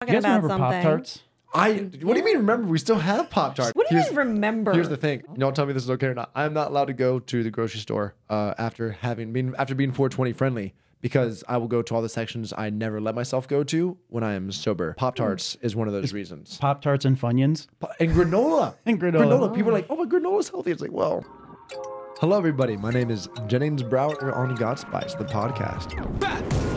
talking You guys about remember something. Pop Tarts? I. What do you mean? Remember, we still have Pop Tarts. What do you mean remember? Here's the thing. You don't tell me this is okay or not. I am not allowed to go to the grocery store uh, after having been after being 420 friendly because I will go to all the sections I never let myself go to when I am sober. Pop Tarts is one of those reasons. Pop Tarts and Funyuns. Po- And granola. And granola. People are like, oh, my granola's healthy. It's like, well. Hello, everybody. My name is Jennings Brower on Got Spice, the podcast.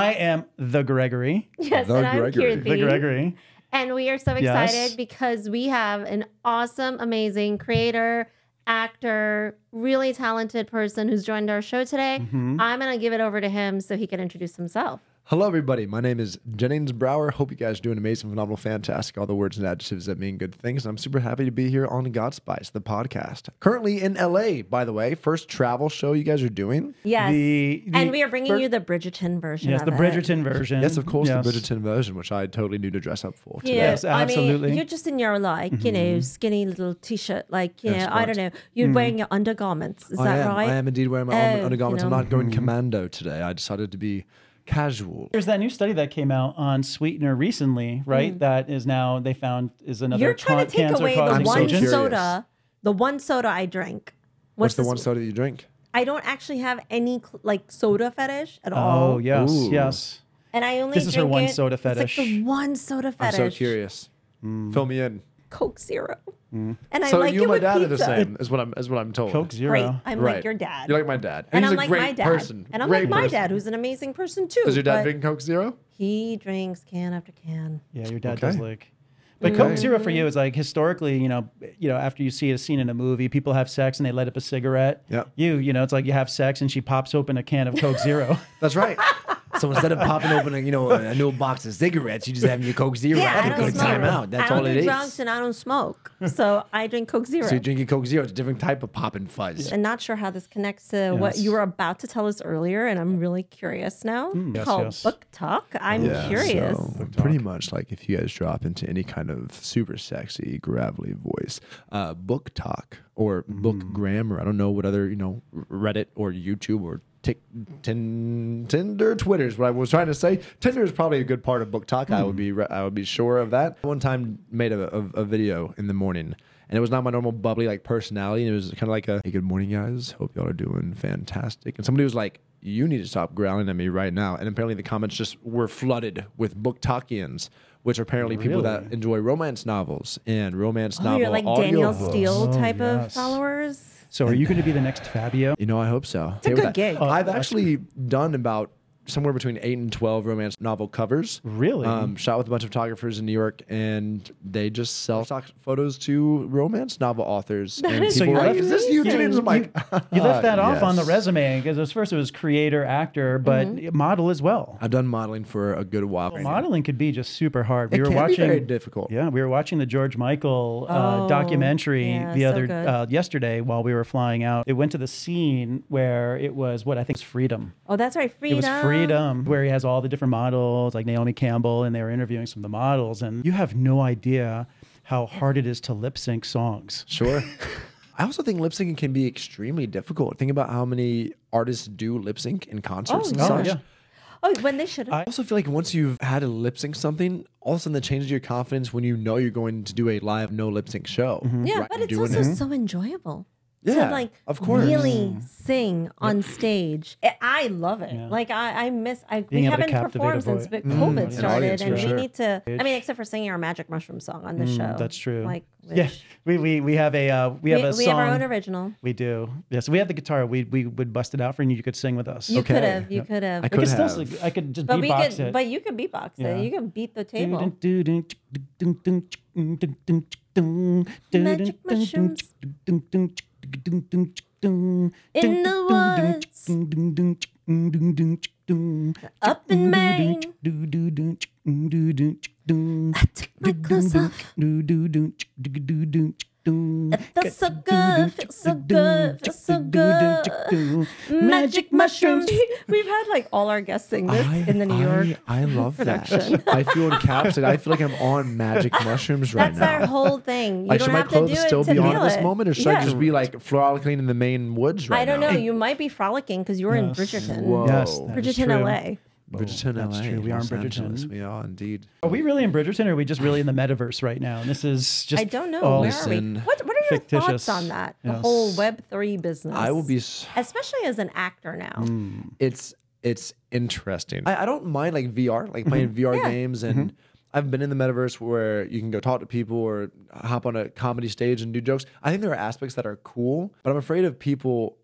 I am the Gregory. yes, The and I'm Gregory. Kirti. The Gregory. And we are so Yes. excited because we have an awesome, amazing creator, actor, really talented person who's joined our show today. Mm-hmm. I'm going to give it over to him so he can introduce himself. Hello, everybody. My name is Jennings Brower. Hope you guys are doing amazing, phenomenal, fantastic. All the words and adjectives that mean good things. And I'm super happy to be here on Got Spice, the podcast. Currently in LA, by the way. First travel show you guys are doing. Yes. The- the and we are bringing fir- you the Bridgerton version Yes, of the it. Bridgerton version. Yes, of course, Yes. the Bridgerton version, which I totally knew to dress up for. Today. Yes, absolutely. Mm-hmm. mean, you're just in your like, you know, skinny little t-shirt, like you Yes, know, I don't know. You're wearing your undergarments. Is I that am. right? I am indeed wearing my Oh, undergarments. you know. I'm not Mm-hmm. going commando today. I decided to be casual. There's that new study that came out on sweetener recently, right? That is now they found is another Mm. You're trying to take away the I'm so one soda, the one soda I drink. What's, the this- one soda that you drink? I don't actually have any cl- like soda fetish at all. Oh yes, Ooh. yes. And I only This is her one it- soda It's like the fetish. one soda I'm fetish. so curious. Fill me in. Coke Zero. Mm. And I so like you it and my with dad pizza. are the same. Is what I'm. Is what I'm told. Coke Zero. Right. I'm Right. like your dad. You're like my dad, and he's I'm a like great my dad. person. And I'm Great like my person. dad, who's an amazing person too. Does your dad but drink Coke Zero? He drinks can after can. Yeah, your dad does Okay. like. But Coke Zero for you mm. is like historically, you know, you know, after you see a scene in a movie, people have sex and they light up a cigarette. Yep. You, you know, it's like you have sex and she pops open a can of Coke Zero. That's right. So instead of popping open, a, you know, a new box of cigarettes, you just have your Coke Zero. Yeah, Have I a don't smoke. time out. That's I don't all it do is. drugs and I don't smoke, so I drink Coke Zero. So you drink your Coke Zero. It's a different type of popping fuzz. and not sure how this connects to what Yes. you were about to tell us earlier, and I'm really curious now. yes, called yes. BookTok. I'm curious. So pretty much like if you guys drop into any kind of super sexy, gravelly voice, uh, BookTok or book Mm. grammar. I don't know what other you know Reddit or YouTube or Tik, tin, Tinder, Twitter is what I was trying to say. Tinder is probably a good part of BookTok. I would Mm. be I would be sure of that. One time made a, a, a video in the morning. And it was not my normal bubbly like personality. And it was kind of like a hey, good morning, guys. Hope y'all are doing fantastic. And somebody was like, You need to stop growling at me right now. And apparently the comments just were flooded with BookTokians, which are apparently people that enjoy romance novels and romance Oh, novel you're like Danielle audiobooks. Steele Oh, type of yes. followers. so are you going to be the next Fabio? You know, I hope so. It's a good gig. Oh, I've actually done about somewhere between eight and twelve romance novel covers. Really? Um, shot with a bunch of photographers in New York, and they just sell stock photos to romance novel authors. and is So people you are like, left- "Is this you?" you- James?" I'm like, You left that off on the resume because first it was creator, actor, but Mm-hmm. model as well. I've done modeling for a good while. Modeling could be just super hard. It were can be watching very difficult. Yeah, we were watching the George Michael uh, Oh, documentary yeah, the so other good. uh, yesterday while we were flying out. It went to the scene where it was what I think was freedom. Oh, that's right. Freedom. It was freedom Mm. where he has all the different models like Naomi Campbell and they were interviewing some of the models and you have no idea how hard it is to lip sync songs. Sure. I also think lip syncing can be extremely difficult. Think about how many artists do lip sync in concerts Oh, and yeah. such. yeah. Oh, when they should have. I also feel like once you've had to lip sync something, all of a sudden that changes your confidence when you know you're going to do a live no lip sync show. Mm-hmm. Yeah, right? but it's Doing also it. so enjoyable. Yeah, to like of course. really sing on stage. I- I love it. Like I, I miss. I Being we haven't performed since voice. bi- COVID an started, audience, and for we sure. need to. I mean, except for singing our Magic Mushroom song on the show. Mm, That's true. Like yeah, we, we, we have a uh, we we, have a we song. have our own original. We do. Yes, we had the guitar. We we would bust it out for you. You could sing with us. You Okay. could have. You could have. I I could could still have. sing. I could just But we could. it. But you could beatbox Yeah. it. You can beat the table. Magic mushrooms in the woods. Up in Maine. I took my clothes off. It feels so good, feels so good, feels so good. Magic mushrooms. We've had like all our guests sing this in the New York. I, I love production. that. I feel encapsulated. I feel like I'm on magic mushrooms right That's now. That's our whole thing. You like, don't should my have to do clothes it still to be on at this it. moment, or should I just be like frolicking in the main woods right I don't now? know. You might be frolicking because you're in Yes. Bridgerton. Whoa. Yes, that is Bridgerton. LA. Bridgerton, That's LA, true. We are in Los Angeles. Bridgerton. We are indeed. Are we really in Bridgerton or are we just really in the metaverse right now? And this is just I don't know. Where are we? What, what are your fictitious. thoughts on that? The Yes. whole Web3 business. I will be. s- Especially as an actor now. Hmm. It's it's interesting. I, I don't mind like VR, like playing mm-hmm. VR Yeah. games, and mm-hmm. I've been in the metaverse where you can go talk to people or hop on a comedy stage and do jokes. I think there are aspects that are cool, but I'm afraid of people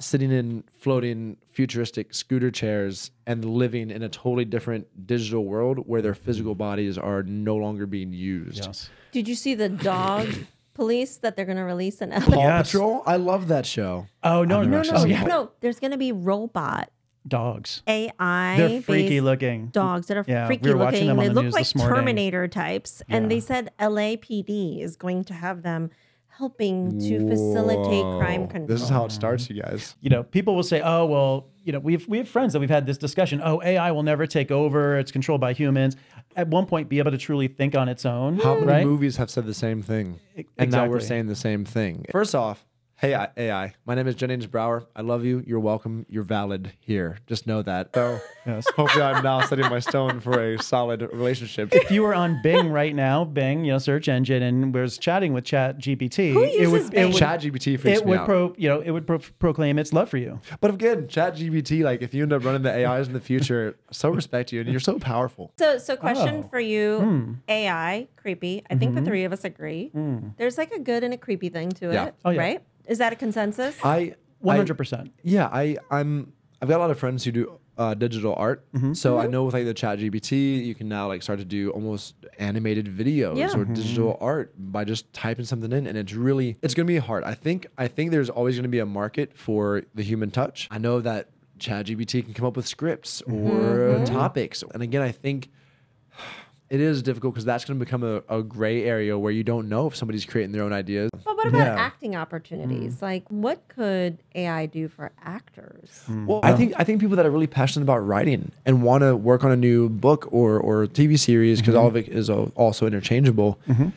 sitting in floating futuristic scooter chairs and living in a totally different digital world where their physical bodies are no longer being used. Yes. Did you see the dog police that they're going to release in LA? Paw Yes. Patrol, I love that show. Oh no, no, No, no, no, yeah. no. There's going to be robot dogs. AI. They're freaky based looking. Dogs that are Yeah, we freaky were watching looking. them on They the look news like this morning. Terminator types. And they said LAPD is going to have them helping to facilitate crime control. This is how it starts, you guys. You know, people will say, "Oh, well, you know, we've we have friends that we've had this discussion. Oh, AI will never take over. It's controlled by humans. At one point, be able to truly think on its own. How many right? movies have said the same thing? And now we're saying the same thing. First off, hey I- AI, my name is Jennings Brower. I love you. You're welcome. You're valid here. Just know that. So Yes. hopefully I'm now setting my stone for a solid relationship. If you were on Bing right now, Bing, you know, search engine, and was chatting with Chat GPT, Who it uses would it would, Chat GPT freaks it me would out. pro you know it would pro- proclaim its love for you. but again, Chat GPT, like if you end up running the AIs in the future, so respect you and you're so powerful. So, so question Oh. for you: Hmm. AI, creepy. I think the three of us agree. There's like a good and a creepy thing to Yeah. it, Oh, yeah. right? Is that a consensus? I hundred percent. Yeah, I I'm I've got a lot of friends who do uh, digital art. Mm-hmm. So I know with like the Chat GPT, you can now like start to do almost animated videos Yeah. or Mm-hmm. digital art by just typing something in, and it's really it's gonna be hard. I think I think there's always gonna be a market for the human touch. I know that Chat GPT can come up with scripts Mm-hmm. or topics, and again, I think. It is difficult because that's going to become a, a gray area where you don't know if somebody's creating their own ideas. But what about Yeah. acting opportunities? Mm. Like, what could AI do for actors? Hmm. Well, I think I think people that are really passionate about writing and want to work on a new book or or TV series because mm-hmm. all of it is al- also interchangeable. Mm-hmm.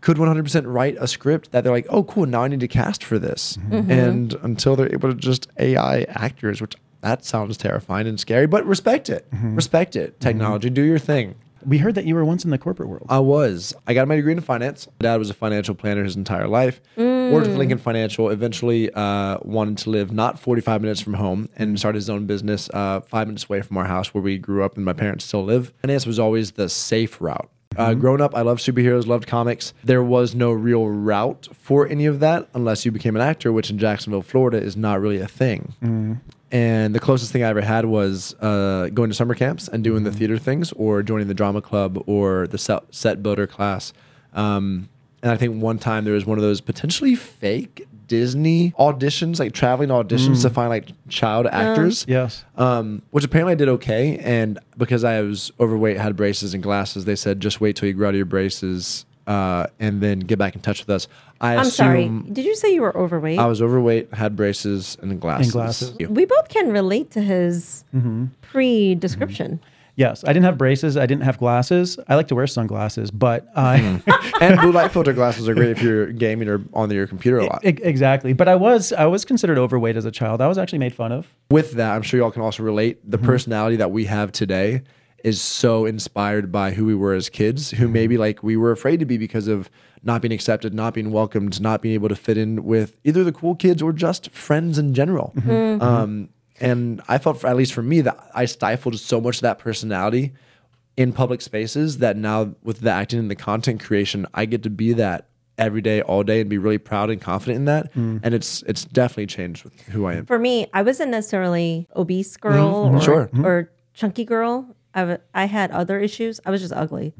Could 100% write a script that they're like, oh, cool, now I need to cast for this. Mm-hmm. And until they're able to just AI actors, which that sounds terrifying and scary, but respect it. Respect it. Technology, do your thing. We heard that you were once in the corporate world. I was. I got my degree in finance. My dad was a financial planner his entire life. Worked with Lincoln Financial. Eventually, uh, wanted to live not 45 minutes from home and started his own business uh, five minutes away from our house where we grew up and my parents still live. Finance was always the safe route. Uh, growing up, I loved superheroes, loved comics. There was no real route for any of that unless you became an actor, which in Jacksonville, Florida, is not really a thing. And the closest thing I ever had was uh, going to summer camps and doing the theater things, or joining the drama club or the set, set builder class. Um, and I think one time there was one of those potentially fake Disney auditions, like traveling auditions to find like child actors. yes. Um, which apparently I did okay. And because I was overweight, had braces and glasses, they said just wait till you grow out of your braces uh, and then get back in touch with us. I I'm sorry. Did you say you were overweight? I was overweight, had braces and glasses. glasses. we both can relate to his Mm-hmm. pre-description. Yes. I didn't have braces. I didn't have glasses. I like to wear sunglasses, but I. and blue light filter glasses are great if you're gaming or on your computer a lot. E- exactly. But I was I was considered overweight as a child. I was actually made fun of. With that, I'm sure y'all can also relate. The Mm-hmm. personality that we have today is so inspired by who we were as kids, Mm-hmm. who maybe like we were afraid to be because of not being accepted, not being welcomed, not being able to fit in with either the cool kids or just friends in general. Mm-hmm. Um, and I felt, for, at least for me, that I stifled so much of that personality in public spaces that now with the acting and the content creation, I get to be that every day, all day, and be really proud and confident in that. Mm. And it's it's definitely changed with who I am. For me, I wasn't necessarily obese girl or, Mm-hmm. Sure. or chunky girl. I, w- I had other issues. I was just ugly.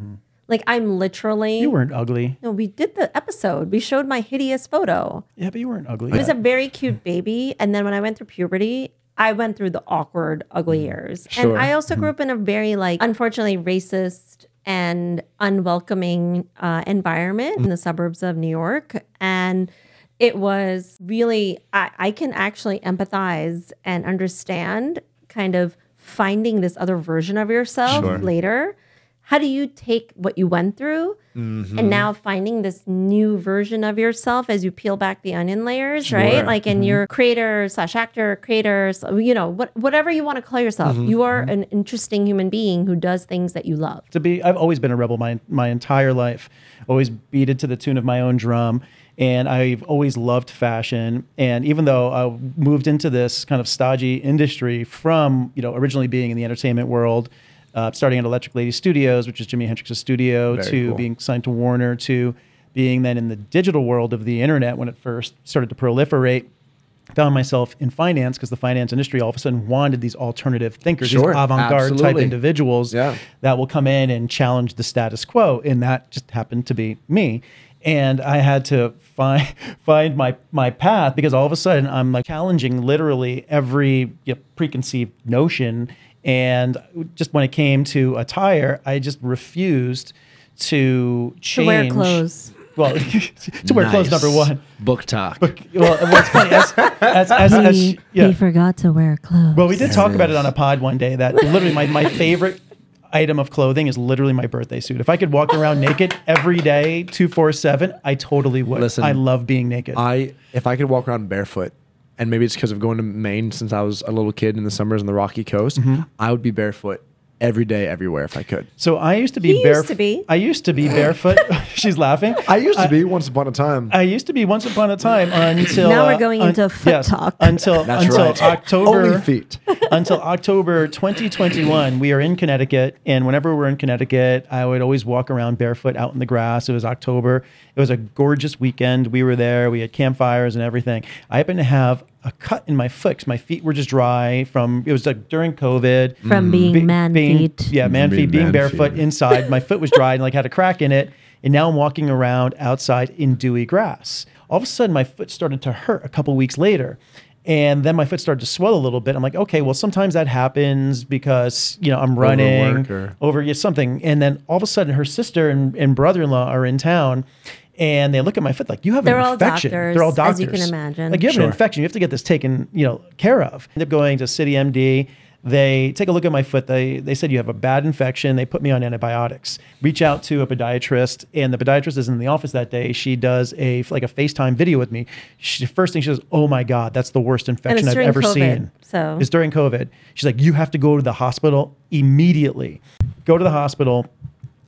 Like I'm literally. Mm. You weren't ugly. No, we did the episode. We showed my hideous photo. Yeah, but you weren't ugly. It was a very cute baby. And then when I went through puberty, I went through the awkward, ugly Mm. years. Sure. And I also grew up in a very, like, unfortunately racist and unwelcoming uh, environment in the suburbs of New York. And it was really, I, I can actually empathize and understand kind of finding this other version of yourself Sure. later. How do you take what you went through Mm-hmm. and now finding this new version of yourself as you peel back the onion layers, Sure. right? Like, Mm-hmm. and you're creator slash actor, creator, so, you know, what, whatever you want to call yourself. Mm-hmm. You are an interesting human being who does things that you love. to be I've always been a rebel my my entire life. Always beat it to the tune of my own drum. And I've always loved fashion. And even though I moved into this kind of stodgy industry from, you know, originally being in the entertainment world, uh, starting at Electric Lady Studios, which is Jimi Hendrix's studio, Very to cool. being signed to Warner, to being then in the digital world of the internet when it first started to proliferate found myself in finance because the finance industry all of a sudden wanted these alternative thinkers, Sure, these avant-garde type individuals Yeah. that will come in and challenge the status quo. And that just happened to be me. And I had to find find my my path because all of a sudden I'm like challenging literally every you know, preconceived notion. And just when it came to attire, I just refused to change. To wear clothes. Well, to wear clothes, number one. BookTok. Well, what's funny as, as, as, as, yeah. forgot to wear clothes. Well, we did talk about it on a pod one day that literally my, my favorite item of clothing is literally my birthday suit. If I could walk around naked every day, 247, I totally would. Listen, I love being naked. I if I could walk around barefoot, and maybe it's because of going to Maine since I was a little kid in the summers on the Rocky Coast, Mm-hmm. I would be barefoot every day, everywhere if I could. so I used to be barefoot. I used to be barefoot. She's laughing. I used to be once upon a time. I used to be once upon a time until Now we're uh, going into foot talk. until That's until right. October Only feet. until October 2021. We are in Connecticut, and whenever we're in Connecticut, I would always walk around barefoot out in the grass. It was October. It was a gorgeous weekend. We were there. We had campfires and everything. I happen to have a cut in my foot 'cause my feet were just dry from it was like during COVID From mm. being be- man being- feet. Yeah, mm. man Being feet, being man barefoot feet. inside. My foot was dry and like had a crack in it. And now I'm walking around outside in dewy grass. All of a sudden, my foot started to hurt a couple weeks later. And then my foot started to swell a little bit. I'm like, okay, well, sometimes that happens because, you know, I'm running Overwork or- over yeah, something. And then all of a sudden, her sister and, and brother in law are in town. And they look at my foot like, you have They're an all infection. doctors, They're all doctors, as doctors. you can imagine. Like, you have Sure. an infection. You have to get this taken, you know, care of. End up going to City MD. They take a look at my foot. They they said you have a bad infection. They put me on antibiotics. Reach out to a podiatrist, and the podiatrist is in the office that day. She does a like a FaceTime video with me. She, first thing she says, "Oh my God, that's the worst infection I've ever COVID, seen." so- it's during COVID. She's like, "You have to go to the hospital immediately. Go to the hospital."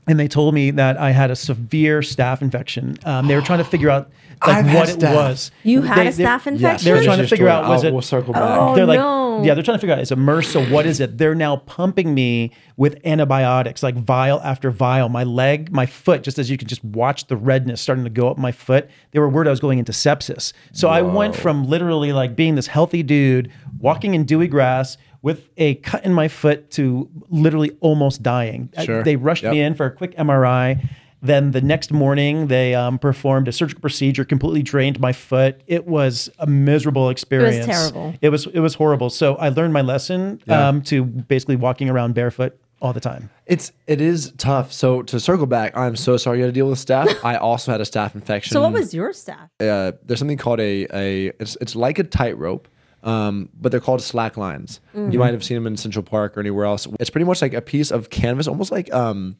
And they told me that I had a severe staph infection. Um, they were trying to figure out like I've what it staph. was. You had They- a they- staph Yes, infection? They were trying to figure story. out was I'll- it. We'll circle back. Oh, they're like, no. yeah, they're trying to figure out is it MRSA? So what is it? They're now pumping me with antibiotics, like vial after vial. My leg, my foot, just as you could just watch the redness starting to go up my foot. They were worried I was going into sepsis. So I went from literally like being this healthy dude walking in dewy grass with a cut in my foot to literally almost dying. I- Sure. They rushed me in for a quick MRI. Then the next morning, they um, performed a surgical procedure, completely drained my foot. It was a miserable experience. It was terrible. It was it was horrible. So I learned my lesson Yeah. um, to basically walking around barefoot all the time. It's it is tough. So to circle back, I'm so sorry you had to deal with staph. I also had a staph infection. So what was your staph? uh, there's something called a a it's it's like a tightrope, um, but they're called slack lines. You might have seen them in Central Park or anywhere else. It's pretty much like a piece of canvas, almost like um,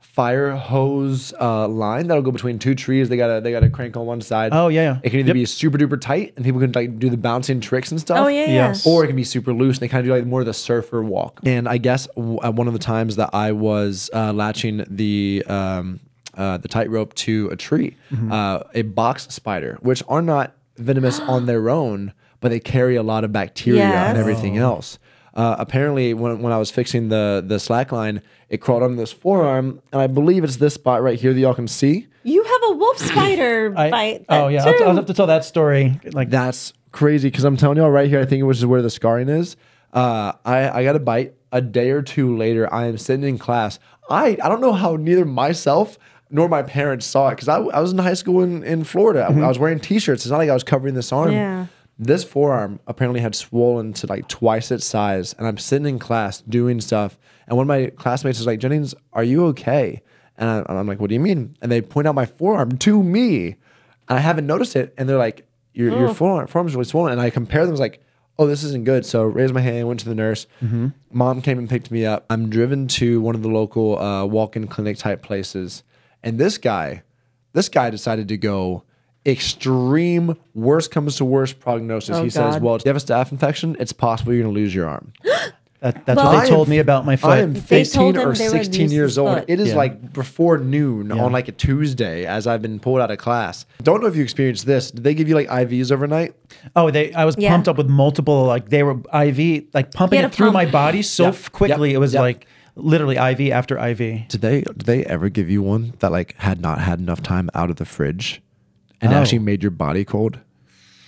fire hose uh, line that'll go between two trees. They gotta they gotta crank on one side. Oh, yeah, yeah. It can either Yep. be super duper tight and people can like do the bouncing tricks and stuff. Oh, yeah, yeah. Yes. Or it can be super loose and they kind of do like more of the surfer walk. And I guess w- one of the times that I was uh, latching the um, uh, the tightrope to a tree, uh, a box spider, which are not venomous on their own, but they carry a lot of bacteria Yes. and everything else. Uh, apparently, when, when I was fixing the the slack line, it crawled on this forearm, and I believe it's this spot right here that y'all can see. You have a wolf spider I, bite. oh that yeah, I'll. I'll have to tell that story. Like That's crazy because I'm telling y'all right here, I think it was where the scarring is. Uh, I, I got a bite. A day or two later, I am sitting in class. I, I don't know how neither myself nor my parents saw it because I, I was in high school in, in Florida. I, I was wearing t shirts. It's not like I was covering this arm. Yeah. This forearm apparently had swollen to like twice its size, and I'm sitting in class doing stuff, and one of my classmates is like, "Jennings, are you okay?" And I, I'm like, "What do you mean?" And they point out my forearm to me, and I haven't noticed it, and they're like, "Your your forearm forearm's really swollen," and I compare them I was like. Oh, this isn't good. So I raised my hand, went to the nurse. Mom came and picked me up. I'm driven to one of the local uh, walk-in clinic type places, and this guy, this guy decided to go extreme. Worst comes to worst prognosis. Oh, he says, God. "Well, if you have a staph infection, it's possible you're going to lose your arm." That, that's Well- what I they am- told me about my foot. I am They 15 him or they would 16 lose years his old. foot. It is Yeah. like before noon Yeah. on like a Tuesday as I've been pulled out of class. Don't know if you experienced this. Did they give you like IVs overnight? Oh, they! I was Yeah. pumped up with multiple, like they were IV, like pumping had it a through pump. my body so Yep. f- quickly. Yep. It was Yep. like literally IV after IV. Did they did they ever give you one that like had not had enough time out of the fridge and Oh. actually made your body cold?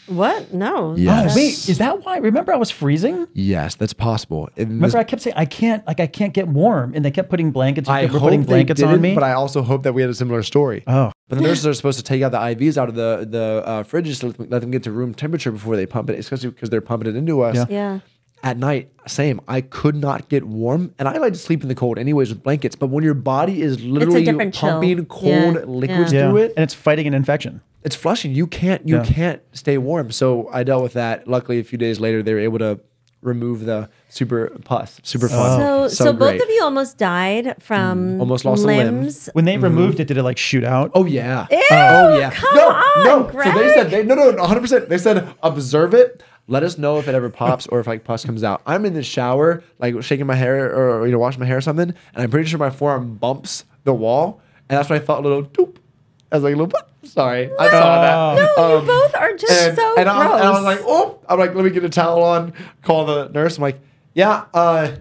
What? No. Yes. Oh, wait, is that why? Remember, I was freezing. Yes, that's possible. It was- Remember, I kept saying I can't, like I can't get warm, and they kept putting blankets. I hope putting they blankets didn't, on me. but I also hope that we had a similar story. oh, But the nurses are supposed to take out the IVs out of the the uh, fridges to let them, let them get to room temperature before they pump it, especially because they're pumping it into us. Yeah. Yeah. At night, same. I could not get warm, and I like to sleep in the cold anyways with blankets. But when your body is literally different chill. pumping cold Yeah, liquids yeah, through it, and it's fighting an infection. It's flushing. You can't you Yeah. can't stay warm. So I dealt with that. Luckily, a few days later, they were able to remove the super pus. Super oh. fun. So, so, both of you almost died from mm. Almost lost a limb. limbs. When they mm-hmm. removed it, did it like shoot out? Oh yeah. Ew, oh yeah. come no, on, no. So they said they no no 100. percent They said observe it. Let us know if it ever pops or if like pus comes out. I'm in the shower, like shaking my hair or, you know washing my hair or something, and I'm pretty sure my forearm bumps the wall, and that's when I felt a little doop. I was like. "Boop." Sorry, I saw that. No, Um, you both are just and, so and I, and I was like, oh, I'm like, let me get a towel on, call the nurse. I'm like, yeah, uh,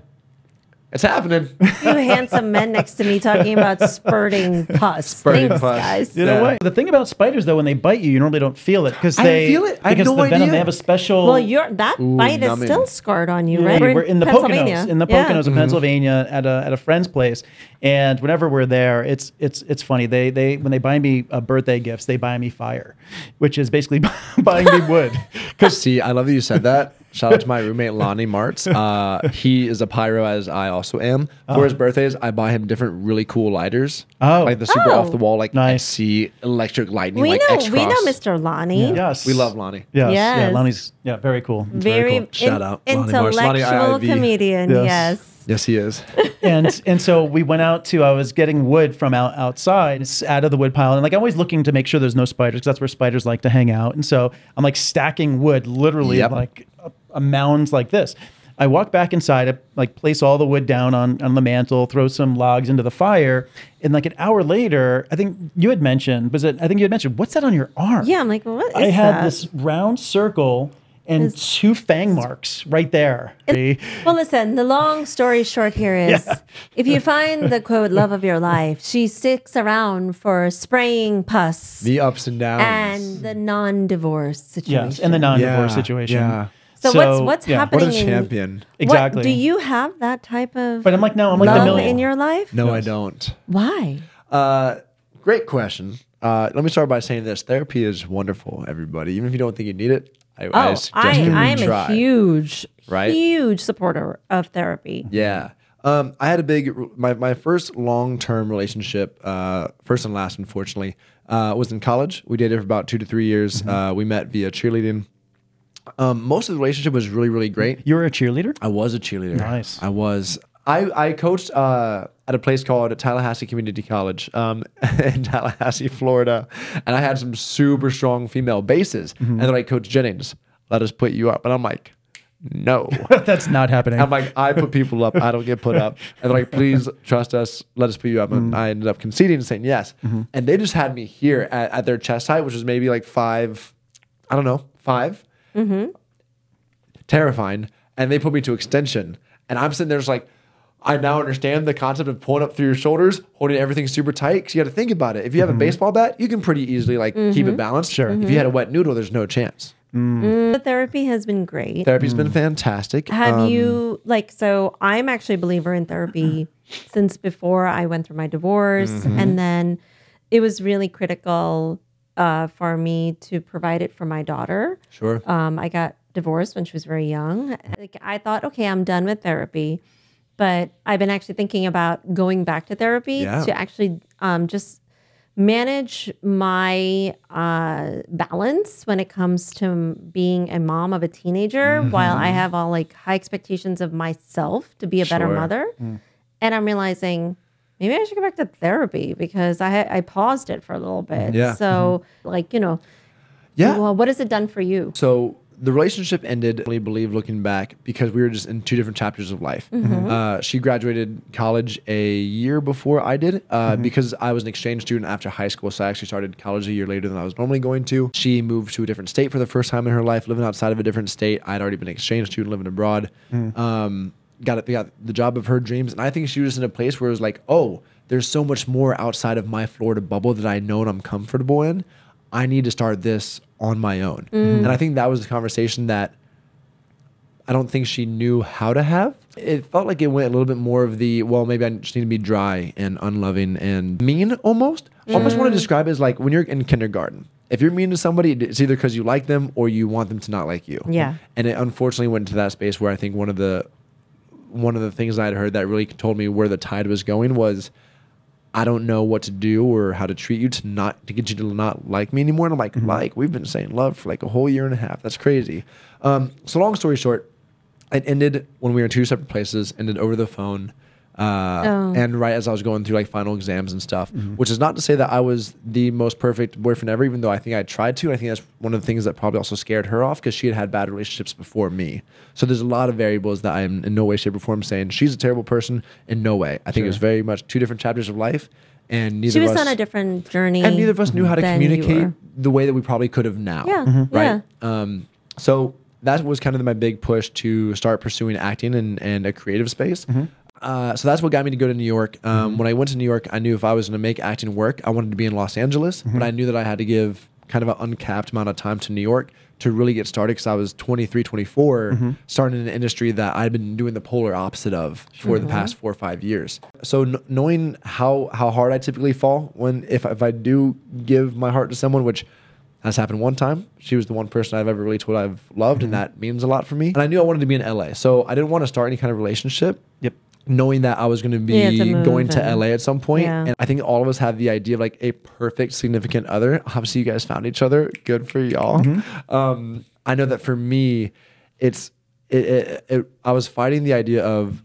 it's happening. you handsome men next to me talking about spurting pus. Spurting Thanks, pus. guys. You know Yeah. what? The thing about spiders, though, when they bite you, you normally don't feel it because they feel it. I had because no the venom idea. they have a special. Well, your that Ooh, bite is still scarred on you, Yeah, right? we're in the Poconos, in the Yeah. Poconos of Pennsylvania, at a at a friend's place, and whenever we're there, it's it's it's funny. They they when they buy me uh, birthday gifts, they buy me fire, which is basically buying me wood. Because see, I love that you said that. Shout out to my roommate Lonnie Martz. Uh, he is a pyro as I also am. For his birthdays, I buy him different really cool lighters. Oh. like the super Oh. off the wall, like Nice. see electric lightning. We like know, X we know, Mr. Lonnie. Yes, We love Lonnie. Yes, yeah, Yes. Lonnie's yeah, very cool. It's Very, cool. Shout out, Lonnie Marsh. Lonnie intellectual IIV. comedian. Yes. Yes. Yes, he is. and and so we went out to I was getting wood from out outside it's out of the wood pile and like I'm always looking to make sure there's no spiders because that's where spiders like to hang out and so I'm like stacking wood literally Yep. like a, a mounds like this. I walk back inside, I like place all the wood down on, on the mantle, throw some logs into the fire, and like an hour later, I think you had mentioned was it? I think you had mentioned what's that on your arm? Yeah, I'm like, what is I had that? this round circle and two fang marks right there. Well, listen, the long story short here is if you find the quote love of your life, she sticks around for spraying pus The ups and downs. and the non divorce situation. Yes, and the non-divorce Yeah, situation. yeah. So, what's what's yeah. happening? what a in- champion. what- Exactly. do you have that type of But I'm like, no, I'm like the love million. in your life? No, I don't. Why? Uh, great question. Uh, let me start by saying this: therapy is wonderful, everybody. Even if you don't think you need it, I, I Oh, suggest I, you I am try. a huge, Right? huge supporter of therapy. Yeah. Um, I had a big my, my first long term relationship, uh, first and last, unfortunately, uh, was in college. We dated for about two to three years. Uh, we met via cheerleading. Um, most of the relationship was really really great. You were a cheerleader? I was a cheerleader. Nice. I was. I, I coached uh, at a place called Tallahassee Community College um, in Tallahassee, Florida, and I had some super strong female bases. And they're like, Coach Jennings, let us put you up, and I'm like, no. That's not happening. I'm like, I put people up. I don't get put up. And they're like, please trust us. Let us put you up. And I ended up conceding and saying yes. And they just had me here at, at their chest height, which was maybe like five, I don't know, 5 Terrifying. And they put me to extension. And I'm sitting there just like, I now understand the concept of pulling up through your shoulders, holding everything super tight. Because you got to think about it. If you have a mm-hmm. baseball bat, you can pretty easily like keep it mm-hmm. balanced. Sure. If you had a wet noodle, there's no chance. Mm. Mm, the therapy has been great. Therapy's been mm. fantastic. Have Um, you like so I'm actually a believer in therapy since before I went through my divorce Mm-hmm. and then it was really critical uh, for me to provide it for my daughter. Sure. Um, I got divorced when she was very young. Like I thought, okay, I'm done with therapy, but I've been actually thinking about going back to therapy Yeah. to actually um, just manage my uh, balance when it comes to being a mom of a teenager, while I have all like high expectations of myself to be a better Sure. mother, and I'm realizing. Maybe I should go back to therapy because I I paused it for a little bit. Yeah. So, like you know, Yeah. well, what has it done for you? So the relationship ended, I believe, looking back, because we were just in two different chapters of life. Uh, she graduated college a year before I did, uh, because I was an exchange student after high school. So I actually started college a year later than I was normally going to. She moved to a different state for the first time in her life, living outside of a different state. I'd already been an exchange student living abroad. Um, got it, got the job of her dreams, and I think she was in a place where it was like, oh, there's so much more outside of my Florida bubble that I know and I'm comfortable in. I need to start this on my own. Mm. And I think that was the conversation that I don't think she knew how to have. It felt like it went a little bit more of the, well, maybe I just need to be dry and unloving and mean almost. I almost want to mm. describe it as like when you're in kindergarten. If you're mean to somebody, it's either because you like them or you want them to not like you. Yeah. And it unfortunately went into that space where I think one of the one of the things I had heard that really told me where the tide was going was I don't know what to do or how to treat you to not to get you to not like me anymore. And I'm like, like we've been saying love for like a whole year and a half. That's crazy. Um, so long story short, it ended when we were in two separate places. Ended over the phone. Uh, Oh. And right as I was going through like final exams and stuff, which is not to say that I was the most perfect boyfriend ever, even though I think I tried to. I think that's one of the things that probably also scared her off because she had had bad relationships before me. So there's a lot of variables that I'm in no way, shape, or form saying she's a terrible person. In no way. I think it was very much two different chapters of life, and neither She was of us, on a different journey. and neither of us knew how to communicate the way that we probably could have now. Yeah, Mhm. Right. Um, so that was kind of my big push to start pursuing acting and, and a creative space. Uh, so that's what got me to go to New York. Um, When I went to New York, I knew if I was going to make acting work, I wanted to be in Los Angeles, but I knew that I had to give kind of an uncapped amount of time to New York to really get started because I was 23, 24, starting in an industry that I'd been doing the polar opposite of for the past four or five years. So kn- knowing how how hard I typically fall when if if I do give my heart to someone, which has happened one time. She was the one person I've ever really told I've loved, and that means a lot for me. And I knew I wanted to be in LA, so I didn't want to start any kind of relationship Yep. Knowing that I was going to be Yeah, to move going to LA at some point. Yeah. And I think all of us have the idea of like a perfect significant other. Obviously, you guys found each other. Good for y'all. Um, I know that for me, it's it, it, it. I was fighting the idea of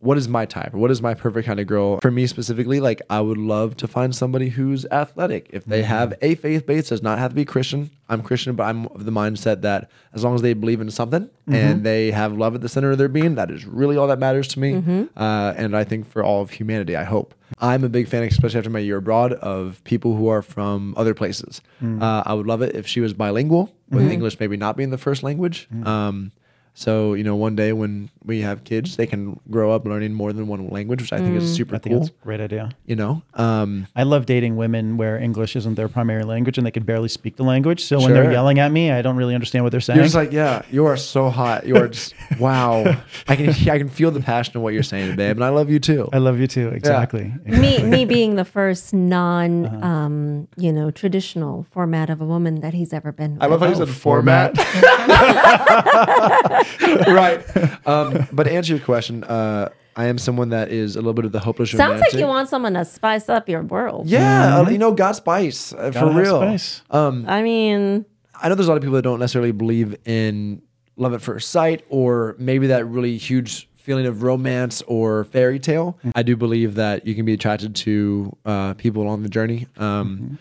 what is my type? What is my perfect kind of girl? For me specifically like i would love to find somebody who's athletic. If they have a faith base does not have to be christian. I'm christian but i'm of the mindset that as long as they believe in something and they have love at the center of their being that is really all that matters to me. Uh, and i think for all of humanity i hope. I'm a big fan especially after my year abroad of people who are from other places. Uh, i would love it if she was bilingual with english maybe not being the first language. Um, so you know, one day when we have kids, they can grow up learning more than one language, which I think is super I think cool. that's a great idea. You know, um, I love dating women where English isn't their primary language and they can barely speak the language. So when they're yelling at me, I don't really understand what they're saying. you're just like, yeah, you are so hot. You are just wow. I can I can feel the passion of what you're saying, babe, and I love you too. I love you too. Exactly. me me being the first non Uh-huh. um you know traditional format of a woman that he's ever been with. I love how you Oh, said format. right. Um, but to answer your question, uh, I am someone that is a little bit of the hopeless Sounds romantic. like you want someone to spice up your world. Yeah, uh, you know, Got spice uh, Mm-hmm. For real. spice. Um, I mean, I know there's a lot of people that don't necessarily believe in love at first sight or maybe that really huge feeling of romance or fairy tale. I do believe that you can be attracted to uh, people along the journey. Um,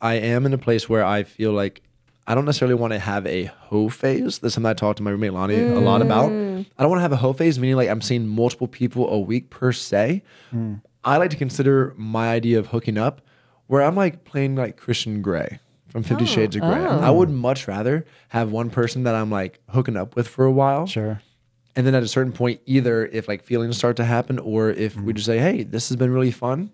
I am in a place where I feel like I don't necessarily want to have a hoe phase. That's something I talked to my roommate Lonnie a lot about. Mm. I don't want to have a hoe phase, meaning like I'm seeing multiple people a week per se. Mm. I like to consider my idea of hooking up where I'm like playing like Christian Grey from Fifty oh, Shades of Grey. Oh. I would much rather have one person that I'm like hooking up with for a while. Sure. And then at a certain point, either if like feelings start to happen or if we mm. just say, hey, this has been really fun,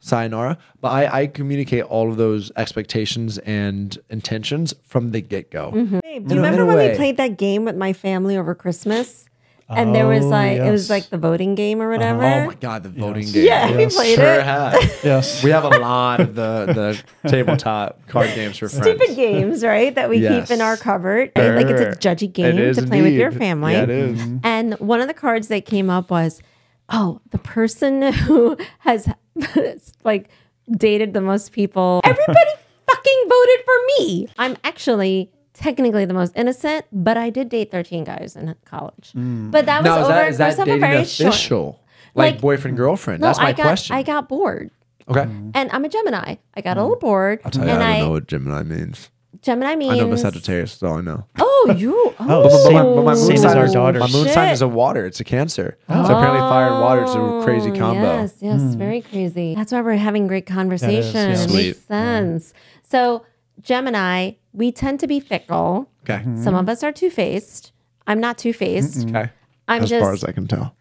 sayonara. But I, I communicate all of those expectations and intentions from the get go. Mm-hmm. babe, do you a- in remember when way. we played that game with my family over Christmas? and there was Oh, like it was like the voting game or uh-huh. whatever. Oh my god, the voting Yes. game. Yeah, we played sure it. have. Yes. We have a lot of the the tabletop card games for friends. Stupid games, right? That we keep in our cupboard. right? Like it's a judgy game to play with your family. Yeah, it is. And one of the cards that came up was, oh, the person who has like dated the most people. Everybody fucking voted for me. I'm actually technically the most innocent, but I did date 13 guys in college. Mm. But that was Now is over that is the that course of a dating very short. official? Like, Like- boyfriend girlfriend? No, That's my I got question. I got bored. okay. And I'm a Gemini. I got a mm. little bored. I'll tell you, and I I, don't know what Gemini means. Gemini means I know the Sagittarius. That's all I know. Oh, you. Oh, oh, but- but my- but my Same moon as sign our is daughters. My moon Shit. sign is a water. It's a Cancer. So apparently, fire and water is a oh, crazy Oh, combo. Yes, yes, hmm. very crazy. That's why we're having great conversation. yeah. It Sweet. makes sense. So, Gemini, we tend to be fickle. Okay. Mm-hmm. Some of us are two faced. I'm not two faced. Okay. I'm as just. far as I can tell.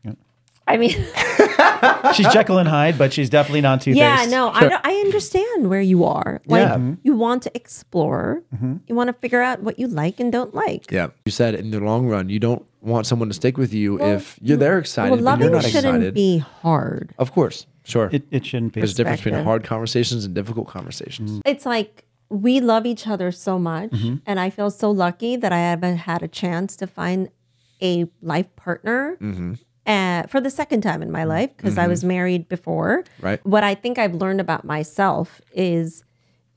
I mean, She's Jekyll and Hyde, but she's definitely not two faced. yeah, no, I, don't- I understand where you are. Like, Yeah. Mm-hmm. you want to explore. You want to figure out what you like and don't like. Yeah. You said in the long run, you don't want someone to stick with you if you're they're excited, Well, but loving you're not shouldn't excited. be hard. of course. Sure. It, it shouldn't be. There's a difference between hard conversations and difficult conversations. it's like we love each other so much Mm-hmm. and i feel so lucky that i haven't had a chance to find a life partner Mm-hmm. Uh, for the second time in my life because i was married before. Right. what i think i've learned about myself is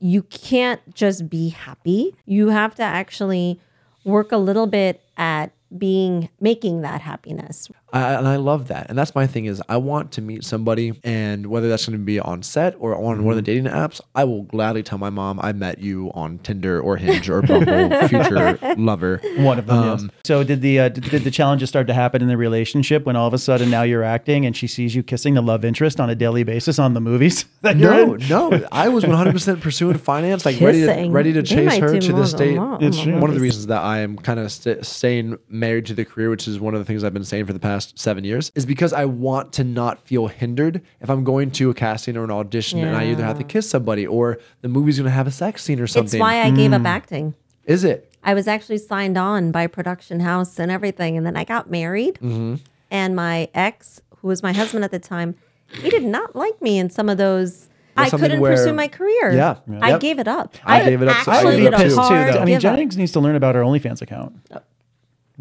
you can't just be happy. You have to actually work a little bit at being making that happiness I, and I love that. And that's my thing is I want to meet somebody and whether that's going to be on set or on one of the dating apps, I will gladly tell my mom I met you on Tinder or Hinge or Bumble, future lover. One of them. Um, yes. So did the uh, did, did the challenges start to happen in the relationship when all of a sudden now you're acting and she sees you kissing the love interest on a daily basis on the movies that No, no. I was 100% pursuing finance, like ready to, ready to chase her to more the state. It's true. One of the reasons that I am kind of st- staying married to the career, which is one of the things I've been saying for the past seven years, is because I want to not feel hindered if I'm going to a casting or an audition and I either have to kiss somebody or the movie's going to have a sex scene or something. it's why i gave Mm. up acting is it? I was actually signed on by production house and everything. And then I got married. Mm-hmm. And my ex, who was my husband at the time, he did not like me in some of those. I couldn't where- pursue my career. Yeah. I Yep. gave it up. I gave it up, so I I would be gave it a pissed too, though. I mean, give up. Jennings needs to learn about her OnlyFans account.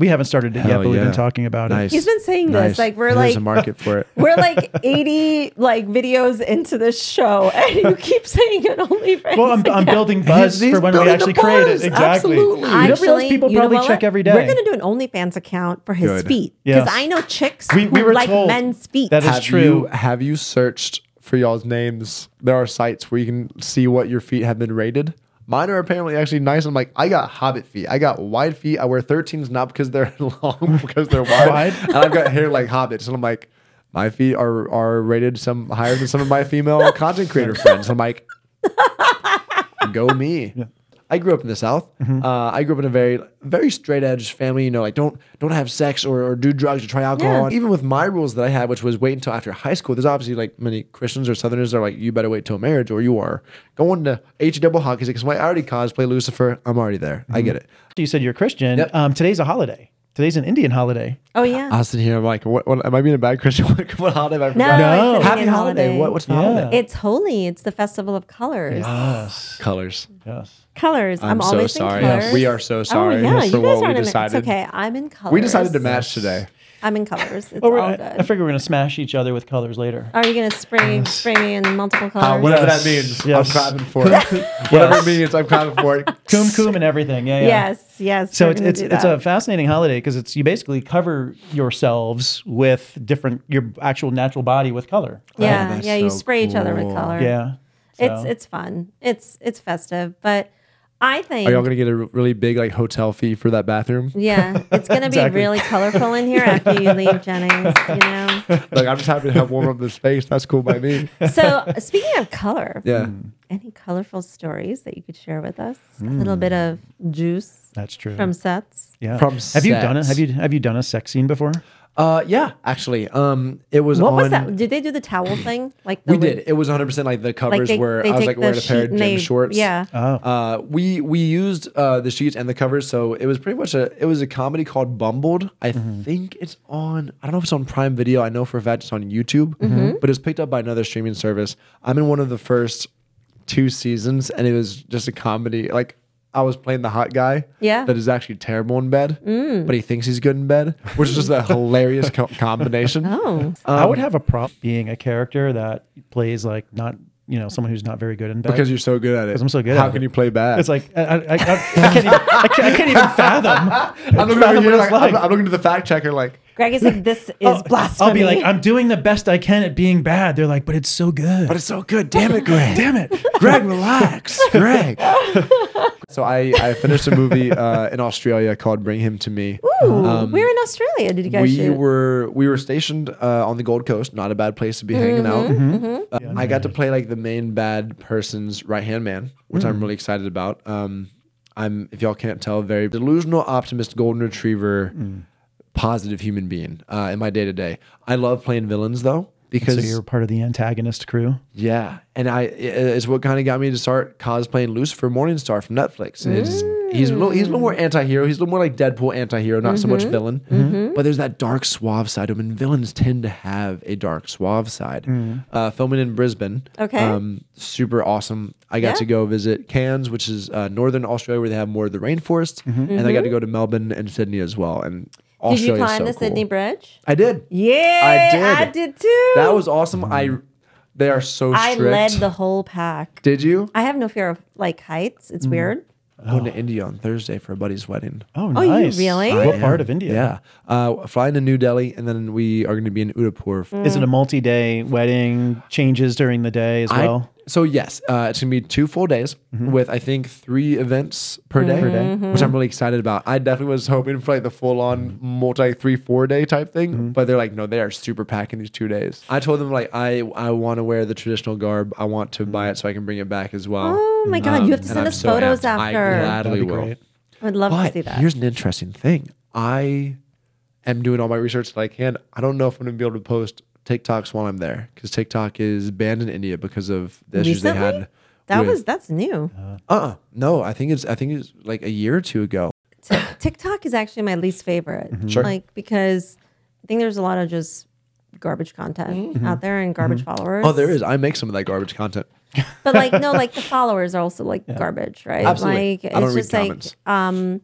We haven't started it yet, Hell but we've yeah. been talking about Nice. it. He's been saying this, like, we're There's like- a market for it. We're like 80 like videos into this show, and you keep saying it only for Well, I'm, I'm building buzz He's- he's for when we building actually the create buzz. it. Exactly. Absolutely. You don't realize Actually, people you know probably what? check every day. We're gonna do an OnlyFans account for his Good. feet because Yes. I know chicks We- we who were like told men's feet. that is have true. You, have you searched for y'all's names? There are sites where you can see what your feet have been rated. Mine are apparently actually nice. I'm like, I got hobbit feet. I got wide feet. I wear 13s not because they're long, because they're wide. And I've got hair like hobbits. And I'm like, my feet are are rated some higher than some of my female content creator friends. I'm like, go me. I grew up in the South. Mm-hmm. Uh, I grew up in a very, very straight edge family. You know, like don't don't have sex or, or do drugs or try alcohol. Yeah. Even with my rules that I had, which was wait until after high school. There's obviously like many Christians or Southerners that are like, you better wait till marriage or you are going to H double hockey because I already cosplay Lucifer. I'm already there. I get it. You said you're a Christian. Yep. Um, today's a holiday. Today's an Indian holiday. oh yeah. I was sitting here. I'm like, what, what? Am I being a bad Christian? What, what holiday have I No, forgot? No. it's an Happy Indian holiday. What, what's the Yeah. holiday? It's holy. It's the festival of colors. Yes. Colors. Yes. Colors. I'm, I'm so always sorry. in colors. We are oh, so sorry Oh yeah, for you what guys we aren't in it. decided. It's okay. I'm in colors. We decided to match today. I'm in colors. It's Well, all I, good. I figure we're gonna smash each other with colors later. Are you gonna spray spray me in multiple colors? Whatever Yes. that means, Yes. I'm clapping for it. Whatever it means, I'm clapping for it. Coom coom and everything. Yeah, yeah. Yes, yes. So it's it's it's a fascinating holiday because it's you basically cover yourselves with different your actual natural body with color. yeah, oh, that's yeah. You so spray each other with color. Yeah. it's it's fun. It's it's festive, but I think Are y'all gonna get a really big like hotel fee for that bathroom? yeah, it's gonna Exactly. be really colorful in here after you leave Jennings. You know. Like I'm just happy to have warm up the space. That's cool by me. So speaking of color, Yeah. any colorful stories that you could share with us? A little bit Mm. of juice That's true. from sets. yeah. From have you done it? Have you have you done a sex scene before? Uh, yeah, actually, um, it was What on. was that? Did they do the towel thing? Like the We wi- did. It was 100 percent like the covers they- where they I was like wearing a pair of and gym they- shorts. yeah. Oh. Uh, we we used uh, the sheets and the covers, so it was pretty much a it was a comedy called Bumbled. I Mm-hmm. think it's on. I don't know if it's on Prime Video. I know for a fact it's on YouTube, Mm-hmm. but it's picked up by another streaming service. I'm in one of the first two seasons, and it was just a comedy. Like I was playing the hot guy, Yeah. Mm. that is actually terrible in bed, but he thinks he's good in bed, which is just a hilarious co- combination. Oh, I would have a prop being a character that plays like not, you know, someone who's not very good in bed. Because you're so good at it. 'Cause I'm so good How at can it. you play bad? it's like I, I, I, I can't even I can't, I can't even fathom. I'm looking, fathom over what like, like. I'm, I'm looking to the fact checker like, Greg is like, this is I'll- blasphemy. I'll be like, I'm doing the best I can at being bad. They're like, but it's so good. but it's so good. Damn it, Greg. Damn it. Greg, relax. Greg. So I, I finished a movie uh, in Australia called Bring Him to Me. Ooh, we're in Australia. Did you guys Um, we shoot? were we were stationed uh, on the Gold Coast. Not a bad place to be hanging out. Mm-hmm, Uh, I got to play like the main bad person's right hand man, which Mm. I'm really excited about. Um, I'm if y'all can't tell, very delusional, optimist, golden retriever, Mm. positive human being uh, in my day to day. I love playing villains though because So you're part of the antagonist crew. yeah, and I it- it's what kind of got me to start cosplaying Lucifer Morningstar from Netflix. And it's he's a little he's a little more anti-hero. He's a little more like Deadpool anti-hero, not so much Mm-hmm. villain. But there's that dark suave side to him, and villains tend to have a dark suave side. Uh, filming in Brisbane, Okay. um, super awesome. I got Yeah. to go visit Cairns, which is uh, northern Australia, where they have more of the rainforest, and I got to go to Melbourne and Sydney as well. And Mm-hmm. Did you Australia's climb so the cool. Sydney Bridge? I did. Yeah, I did. I did too. That was awesome. I they are so strict. I led the whole pack. Did you? I have no fear of like heights. It's weird. I'm going to India on Thursday for a buddy's wedding. Oh, Oh, you nice. really? What I part of India? Yeah. Uh, flying to New Delhi, and then we are going to be in Udaipur. Mm. Is it a multi-day wedding? Changes during the day as I- well. So yes, uh, it's gonna be two full days Mm-hmm. with I think three events per day, Per day. Mm-hmm. which I'm really excited about. I definitely was hoping for like the full on multi three four day type thing, Mm-hmm. but they're like no, they are super packing these two days. I told them like I I want to wear the traditional garb. I want to buy it so I can bring it back as well. Oh my god, you have to send us so photos amped. I after. gladly That'd be will. great. I'd love to see that. here's an interesting thing. I am doing all my research that I can. I don't know if I'm going to be able to post TikToks while I'm there because TikTok is banned in India because of the issues they had. That with- was that's new. uh-uh. no. I think it's I think it's like a year or two ago. T- TikTok is actually my least favorite. Mm-hmm. Sure. Like because I think there's a lot of just garbage content out there and garbage followers. Oh, there is. I make some of that garbage content. But like no, like the followers are also like garbage, right? Absolutely. Like I don't it's read just like comments. um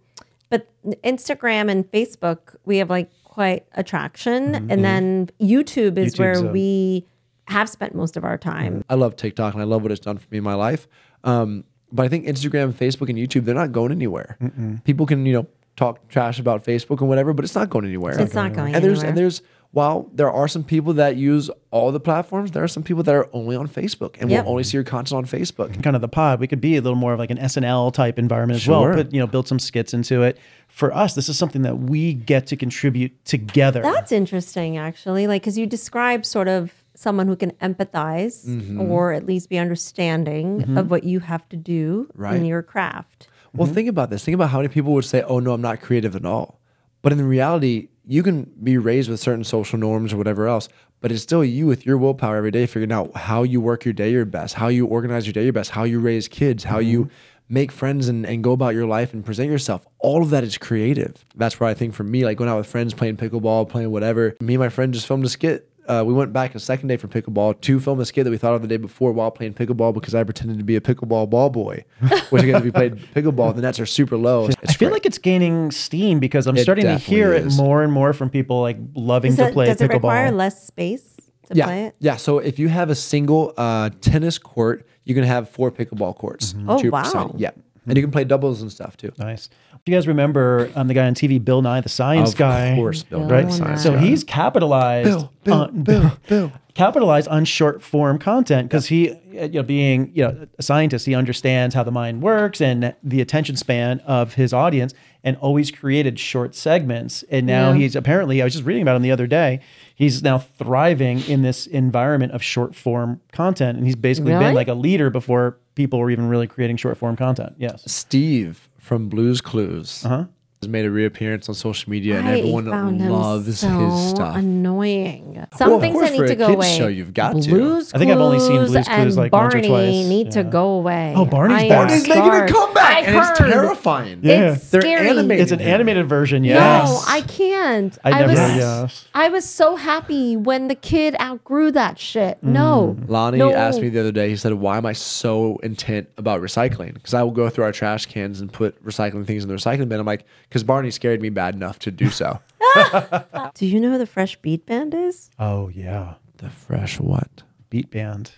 but Instagram and Facebook we have like quite attraction and then YouTube is YouTube's where a- we have spent most of our time. I love TikTok and I love what it's done for me in my life. Um, but I think Instagram, Facebook, and YouTube, they're not going anywhere. People can, you know, talk trash about Facebook and whatever, but it's not going anywhere. It's not going and there's anywhere. and there's while there are some people that use all the platforms, there are some people that are only on Facebook and Yep. will only see your content on Facebook. kind of the pod. We could be a little more of like an SNL type environment as well. Sure. Put you know, build some skits into it. For us, this is something that we get to contribute together. That's interesting, actually. Like, because you describe sort of someone who can empathize Mm-hmm. or at least be understanding of what you have to do Right. in your craft. Well, think about this. Think about how many people would say, "Oh no, I'm not creative at all." But in reality, you can be raised with certain social norms or whatever else, but it's still you with your willpower every day figuring out how you work your day your best, how you organize your day your best, how you raise kids, how you mm-hmm. make friends and, and go about your life and present yourself. All of that is creative. That's where I think for me, like going out with friends, playing pickleball, playing whatever, me and my friend just filmed a skit uh, we went back a second day for pickleball to film a skit that we thought of the day before while playing pickleball because I pretended to be a pickleball ball boy, which again, if we played pickleball, the nets are super low. It's I feel great. like it's gaining steam because I'm It starting to definitely hear it more and more from people like loving Does to it, play does it require less space to yeah, play it? yeah. So if you have a single uh, tennis court, you can have four pickleball courts. Oh, two per wow. Yeah, and you can play doubles and stuff too. Nice. Do you guys remember um, the guy on TV, Bill Nye, the science Of guy? Of course, Bill Bill right? Nye, science So he's capitalized Bill, Bill, on Bill, Bill. capitalized on short form content because he, you know, being you know a scientist, he understands how the mind works and the attention span of his audience, and always created short segments. And now Yeah. he's apparently, I was just reading about him the other day. He's now thriving in this environment of short form content, and he's basically Really? been like a leader before people were even really creating short form content. Yes. Steve from Blue's Clues. Uh-huh. Has made a reappearance on social media, and I everyone found him loves so his stuff. Annoying. Some of things course, that for need a to go kids away. show, you've got to. I think I've only seen Clues Blue's Clues, and like, once or Barney twice. need to go away. Oh, Barney's I back. am Barney's making a comeback, I and it's terrifying. Yeah. It's They're scary. animated. It's an animated version. Yes. No, I can't. I never. was, yes. I was so happy when the kid outgrew that shit. No. Mm. Lonnie No. asked me the other day, he said, Why am I so intent about recycling? Because I will go through our trash cans and put recycling things in the recycling bin. I'm like, Because Barney scared me bad enough to do so. Do you know who the Fresh Beat Band is? Oh yeah. the fresh what? Beat band.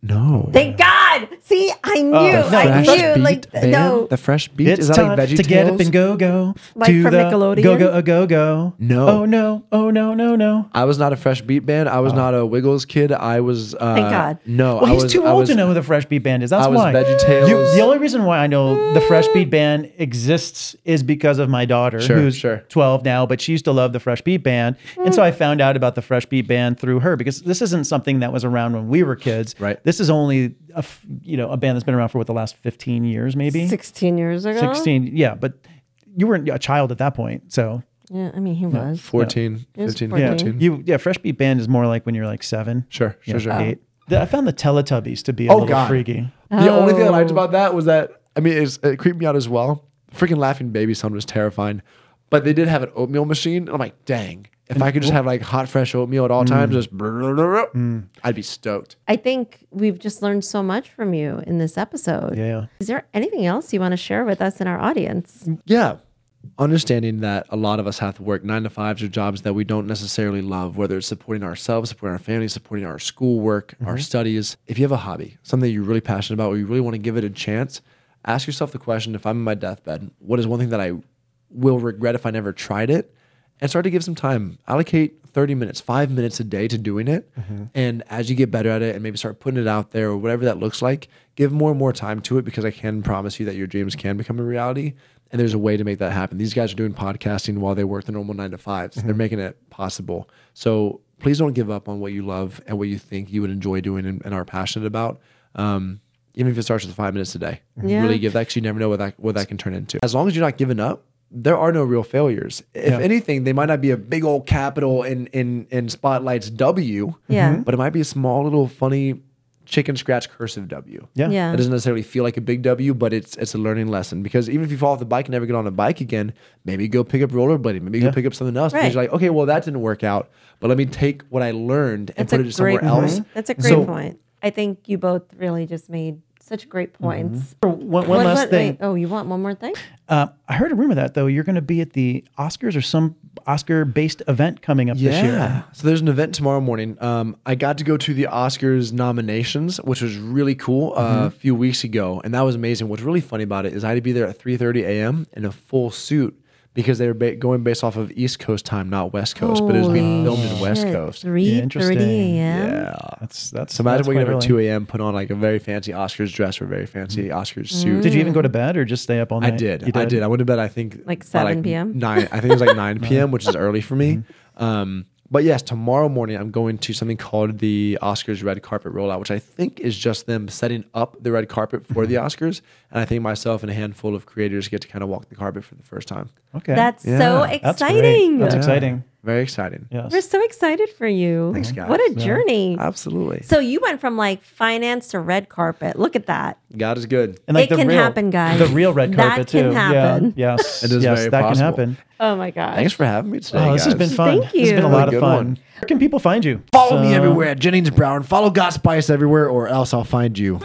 Fresh beat. No. Thank God. See, I knew. no, I fresh knew. beat Like, band? no. The fresh beat? It's Is that time like Veggie to get up and go go Like to from the Nickelodeon? Go go a go go. No. Oh no. Oh no no no. I was not a fresh beat band. I was not a Wiggles kid. I was. Uh, Thank God. No, Well, I he's was, too I old was, to know who the Fresh Beat Band is. That's what I was why. VeggieTales. You- the only reason why I know the Fresh Beat Band exists is because of my daughter, Sure, who's sure. 12 now, but she used to love the Fresh Beat Band. And so I found out about the Fresh Beat Band through her because this isn't something that was around when we were kids. Right. This is only a, f- you know, a band that's been around for what the last 15 years, maybe 16 years ago. 16. Yeah. But you weren't a child at that point. So Yeah, I mean, he was. 14, It was 15, 14. yeah, 14. you, yeah, Fresh Beat Band is more like when you're like seven. Sure, sure, Yeah, sure. eight. The- I found the Teletubbies to be a Oh, little God. freaky. The only thing I liked Oh. about that was that I mean it's, it creeped me out as well. Freaking laughing baby sound was terrifying, but they did have an oatmeal machine. And I'm like, dang, if I could just mm. have like hot fresh oatmeal at all mm. times, just mm. I'd be stoked. I think we've just learned so much from you in this episode. Yeah. Is there anything else you want to share with us and our audience? Yeah. Understanding that a lot of us have to work nine to fives or jobs that we don't necessarily love, whether it's supporting ourselves, supporting our family, supporting our schoolwork, our mm-hmm. studies. If you have a hobby, something you're really passionate about, or you really want to give it a chance, ask yourself the question if I'm in my deathbed, what is one thing that I will regret if I never tried it? And start to give some time. Allocate 30 minutes, five minutes a day to doing it. Mm-hmm. And as you get better at it and maybe start putting it out there or whatever that looks like, give more and more time to it because I can promise you that your dreams can become a reality. And there's a way to make that happen. These guys are doing podcasting while they work the normal nine to 5s they They're mm-hmm. making it possible. So please don't give up on what you love and what you think you would enjoy doing and, and are passionate about. Um, even if it starts with five minutes a day, mm-hmm. Yeah. really give that because you never know what that what that can turn into. As long as you're not giving up, there are no real failures. If Yeah. anything, they might not be a big old capital in in in Spotlight's W, Yeah. Mm-hmm. but it might be a small little funny chicken scratch cursive W. Yeah. Yeah. It doesn't necessarily feel like a big W, but it's it's a learning lesson because even if you fall off the bike and never get on a bike again, maybe go pick up rollerblading, maybe Yeah. go pick up something else Right. because you're like, okay, well that didn't work out, but let me take what I learned and That's put it somewhere great else. That's a mm-hmm. great So- point. I think you both really just made such great points. One, one What- last what- thing. wait, oh, you want one more thing? Uh, I heard a rumor that though you're going to be at the Oscars or some Oscar-based event coming up this year. Yeah. So there's an event tomorrow morning. Um, I got to go to the Oscars nominations, which was really cool uh, a few weeks ago, and that was amazing. What's really funny about it is I had to be there at 3:30 a.m. in a full suit because they were ba- going based off of East Coast time, not West Coast, but it was being filmed in West Shit, Coast. Three Yeah, thirty interesting. a.m. Yeah. That's that's. So imagine that's waking up quite at early. 2 a.m., put on like a very fancy Oscars dress or a very fancy Oscars suit. Did you even go to bed or just stay up all night? I night? did. You I did. I went to bed. I think Like by, 7 p.m.? Nine. I think it was like nine p.m., which is early for me. Um, but yes, tomorrow morning I'm going to something called the Oscars red carpet rollout, which I think is just them setting up the red carpet for the mm-hmm. Oscars. And I think myself and a handful of creators get to kind of walk the carpet for the first time. Okay. That's so Yeah, That's great. exciting. That's exciting. Very exciting. Yes. We're so excited for you. Thanks, guys. What a Yeah. journey. Absolutely. So you went from like finance to red carpet. Look at that. God is good. And like It can happen, guys. The real red That carpet can too. happen. Yeah. Yes. It is yes, very that possible. can happen. Oh my god. Thanks for having me today. Oh, this has been fun. Thank you. It's been a lot Really of fun. one. Where can people find you? Follow me everywhere at Jennings Brower. Follow Got Spice everywhere, or else I'll find you.